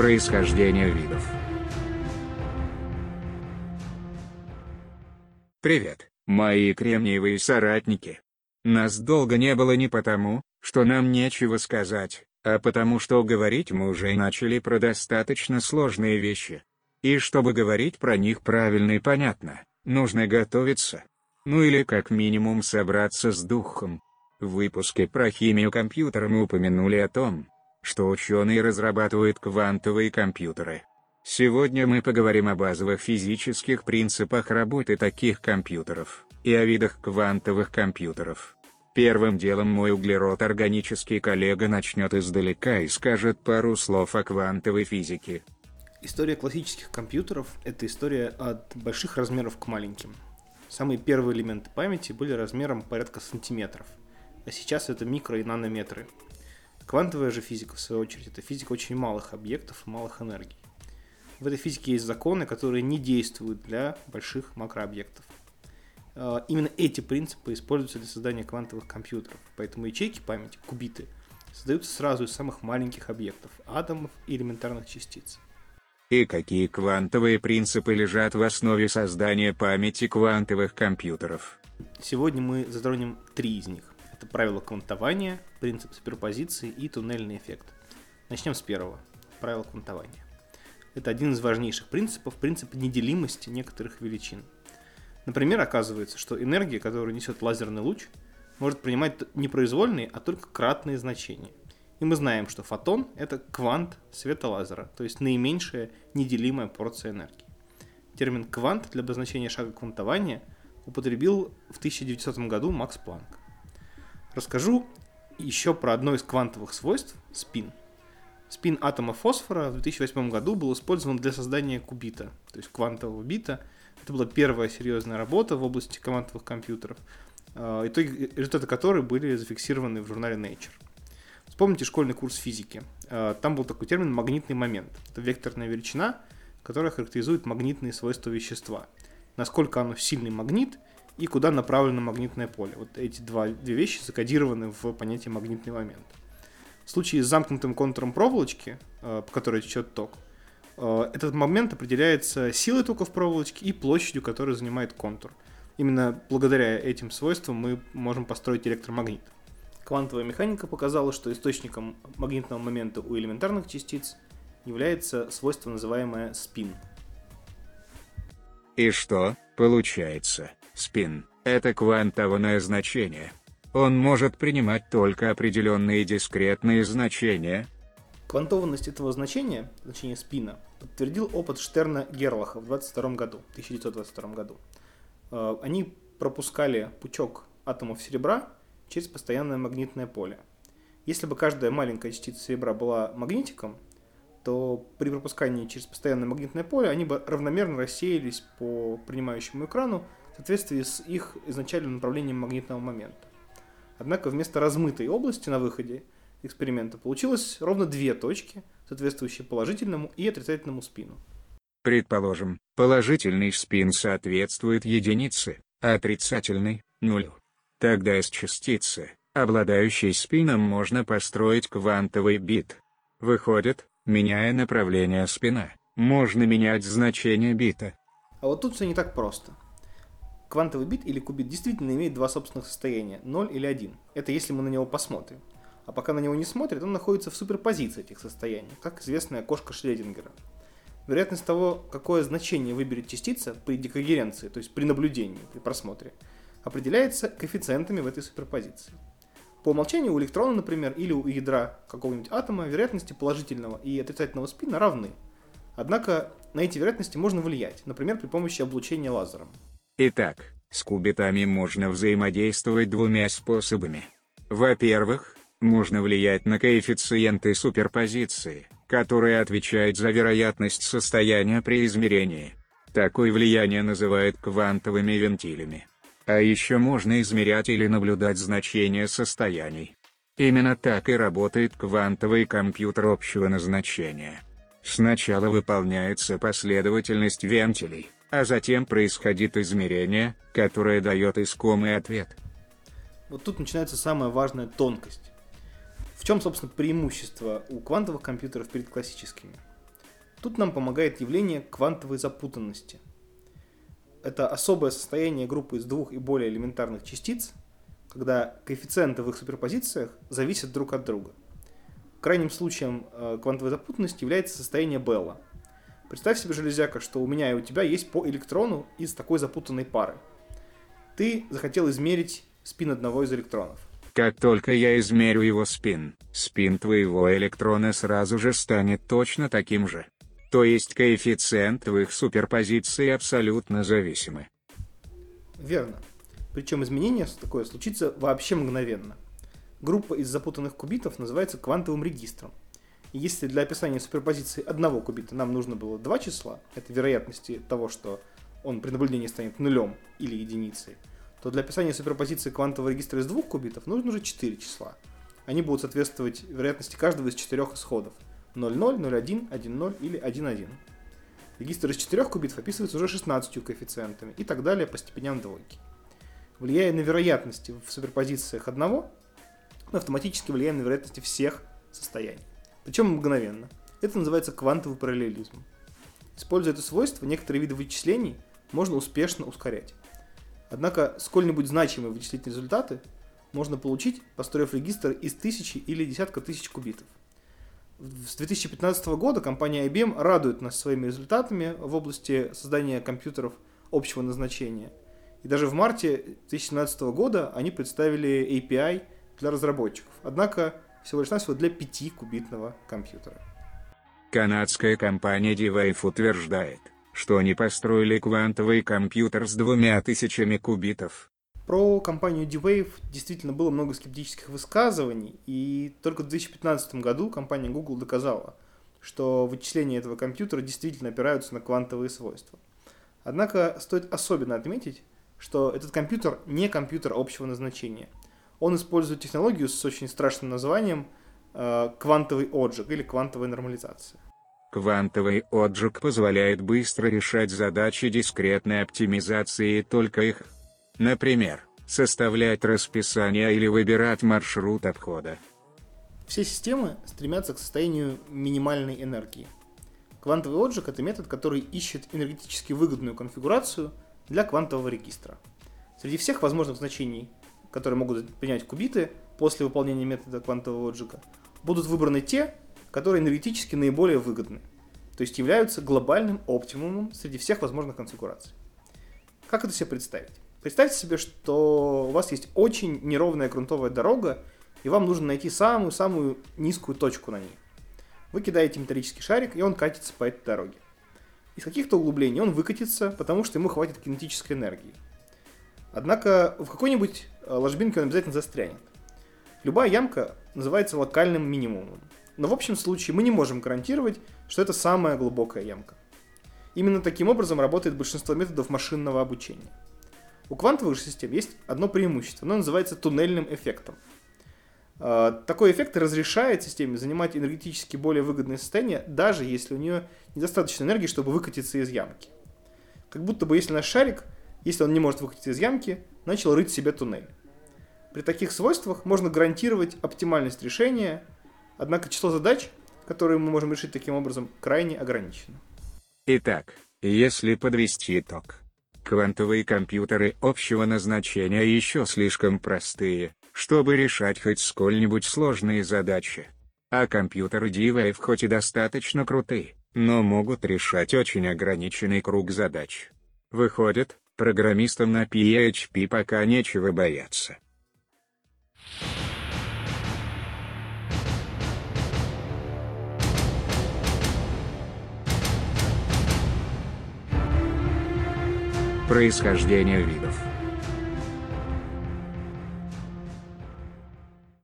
Происхождение видов. Привет, мои кремниевые соратники. Нас долго не было не потому, что нам нечего сказать, а потому что говорить мы уже начали про достаточно сложные вещи. И чтобы говорить про них правильно и понятно, нужно готовиться. Ну или как минимум собраться с духом. В выпуске про химию компьютера мы упомянули о том, что ученые разрабатывают квантовые компьютеры. Сегодня мы поговорим о базовых физических принципах работы таких компьютеров, и о видах квантовых компьютеров. Первым делом мой углерод-органический коллега начнет издалека и скажет пару слов о квантовой физике. История классических компьютеров – это история от больших размеров к маленьким. Самые первые элементы памяти были размером порядка сантиметров, а сейчас это микро и нанометры. Квантовая же физика, в свою очередь, это физика очень малых объектов и малых энергий. В этой физике есть законы, которые не действуют для больших макрообъектов. А, именно эти принципы используются для создания квантовых компьютеров, поэтому ячейки памяти, кубиты, создаются сразу из самых маленьких объектов, атомов и элементарных частиц. И какие квантовые принципы лежат в основе создания памяти квантовых компьютеров? Сегодня мы затронем три из них. Это правило квантования, принцип суперпозиции и туннельный эффект. Начнем с первого. Правило квантования. Это один из важнейших принципов, принцип неделимости некоторых величин. Например, оказывается, что энергия, которую несет лазерный луч, может принимать не произвольные, а только кратные значения. И мы знаем, что фотон – это квант света лазера, то есть наименьшая неделимая порция энергии. Термин «квант» для обозначения шага квантования употребил в 1900 году Макс Планк. Расскажу еще про одно из квантовых свойств – спин – Спин атома фосфора в 2008 году был использован для создания кубита, то есть квантового бита. Это была первая серьезная работа в области квантовых компьютеров, а, итоги, результаты которой были зафиксированы в журнале Nature. Вспомните школьный курс физики. А, там был такой термин магнитный момент. Это векторная величина, которая характеризует магнитные свойства вещества. Насколько оно сильный магнит и куда направлено магнитное поле. Вот эти два, две вещи закодированы в понятие магнитный момент. В случае с замкнутым контуром проволочки, э, по которой течет ток, э, этот момент определяется силой тока в проволочке и площадью, которую занимает контур. Именно благодаря этим свойствам мы можем построить электромагнит. Квантовая механика показала, что источником магнитного момента у элементарных частиц является свойство, называемое спин. И что получается? Спин – это квантовое значение – он может принимать только определенные дискретные значения. Квантованность этого значения, значения спина, подтвердил опыт Штерна-Герлаха в 22 году, 1922 году. Э, они пропускали пучок атомов серебра через постоянное магнитное поле. Если бы каждая маленькая частица серебра была магнитиком, то при пропускании через постоянное магнитное поле они бы равномерно рассеялись по принимающему экрану в соответствии с их изначальным направлением магнитного момента. Однако вместо размытой области на выходе эксперимента получилось ровно две точки, соответствующие положительному и отрицательному спину. Предположим, положительный спин соответствует единице, а отрицательный – нулю. Тогда из частицы, обладающей спином, можно построить квантовый бит. Выходит, меняя направление спина, можно менять значение бита. А вот тут все не так просто. Квантовый бит или кубит действительно имеет два собственных состояния, 0 или 1. Это если мы на него посмотрим. А пока на него не смотрят, он находится в суперпозиции этих состояний, как известная кошка Шредингера. Вероятность того, какое значение выберет частица при декогеренции, то есть при наблюдении, при просмотре, определяется коэффициентами в этой суперпозиции. По умолчанию у электрона, например, или у ядра какого-нибудь атома вероятности положительного и отрицательного спина равны. Однако на эти вероятности можно влиять, например, при помощи облучения лазером. Итак, с кубитами можно взаимодействовать двумя способами. Во-первых, можно влиять на коэффициенты суперпозиции, которые отвечают за вероятность состояния при измерении. Такое влияние называют квантовыми вентилями. А еще можно измерять или наблюдать значения состояний. Именно так и работает квантовый компьютер общего назначения. Сначала выполняется последовательность вентилей, а затем происходит измерение, которое дает искомый ответ. Вот тут начинается самая важная тонкость. В чем, собственно, преимущество у квантовых компьютеров перед классическими? Тут нам помогает явление квантовой запутанности. Это особое состояние группы из двух и более элементарных частиц, когда коэффициенты в их суперпозициях зависят друг от друга. Крайним случаем э, квантовой запутанности является состояние Белла. Представь себе, железяка, что у меня и у тебя есть по электрону из такой запутанной пары. Ты захотел измерить спин одного из электронов. Как только я измерю его спин, спин твоего электрона сразу же станет точно таким же. То есть коэффициент в их суперпозиции абсолютно зависимы. Верно. Причем изменение такое случится вообще мгновенно. Группа из запутанных кубитов называется квантовым регистром. Если для описания суперпозиции одного кубита нам нужно было два числа, это вероятности того, что он при наблюдении станет нулем или единицей, то для описания суперпозиции квантового регистра из двух кубитов нужно уже четыре числа. Они будут соответствовать вероятности каждого из четырех исходов. 0,0, 0,1, 1,0 или 1,1. Регистр из четырех кубитов описывается уже 16 коэффициентами и так далее по степеням двойки. Влияя на вероятности в суперпозициях одного, мы автоматически влияем на вероятности всех состояний. Причем мгновенно. Это называется квантовый параллелизм. Используя это свойство, некоторые виды вычислений можно успешно ускорять. Однако, сколь-нибудь значимые вычислительные результаты можно получить, построив регистр из тысячи или десятка тысяч кубитов. С 2015 года компания IBM радует нас своими результатами в области создания компьютеров общего назначения. И даже в марте 2017 года они представили API для разработчиков. Однако всего лишь навсего для 5-кубитного компьютера. Канадская компания D-Wave утверждает, что они построили квантовый компьютер с двумя тысячами кубитов. Про компанию D-Wave действительно было много скептических высказываний, и только в 2015 году компания Google доказала, что вычисления этого компьютера действительно опираются на квантовые свойства. Однако стоит особенно отметить, что этот компьютер не компьютер общего назначения. Он использует технологию с очень страшным названием э, квантовый отжиг или квантовая нормализация. Квантовый отжиг позволяет быстро решать задачи дискретной оптимизации только их. Например, составлять расписание или выбирать маршрут обхода. Все системы стремятся к состоянию минимальной энергии. Квантовый отжиг – это метод, который ищет энергетически выгодную конфигурацию для квантового регистра. Среди всех возможных значений, которые могут принять кубиты после выполнения метода квантового отжига, будут выбраны те, которые энергетически наиболее выгодны, то есть являются глобальным оптимумом среди всех возможных конфигураций. Как это себе представить? Представьте себе, что у вас есть очень неровная грунтовая дорога, и вам нужно найти самую-самую низкую точку на ней. Вы кидаете металлический шарик, и он катится по этой дороге. Из каких-то углублений он выкатится, потому что ему хватит кинетической энергии. Однако в какой-нибудь ложбинке он обязательно застрянет. Любая ямка называется локальным минимумом. Но в общем случае мы не можем гарантировать, что это самая глубокая ямка. Именно таким образом работает большинство методов машинного обучения. У квантовых же систем есть одно преимущество, оно называется туннельным эффектом. А, такой эффект разрешает системе занимать энергетически более выгодное состояние, даже если у нее недостаточно энергии, чтобы выкатиться из ямки. Как будто бы если наш шарик, если он не может выкатиться из ямки, начал рыть себе туннель. При таких свойствах можно гарантировать оптимальность решения – Однако число задач, которые мы можем решить таким образом, крайне ограничено. Итак, если подвести итог. Квантовые компьютеры общего назначения еще слишком простые, чтобы решать хоть сколь-нибудь сложные задачи. А компьютеры D-Wave хоть и достаточно крутые, но могут решать очень ограниченный круг задач. Выходит, программистам на PHP пока нечего бояться. Происхождение видов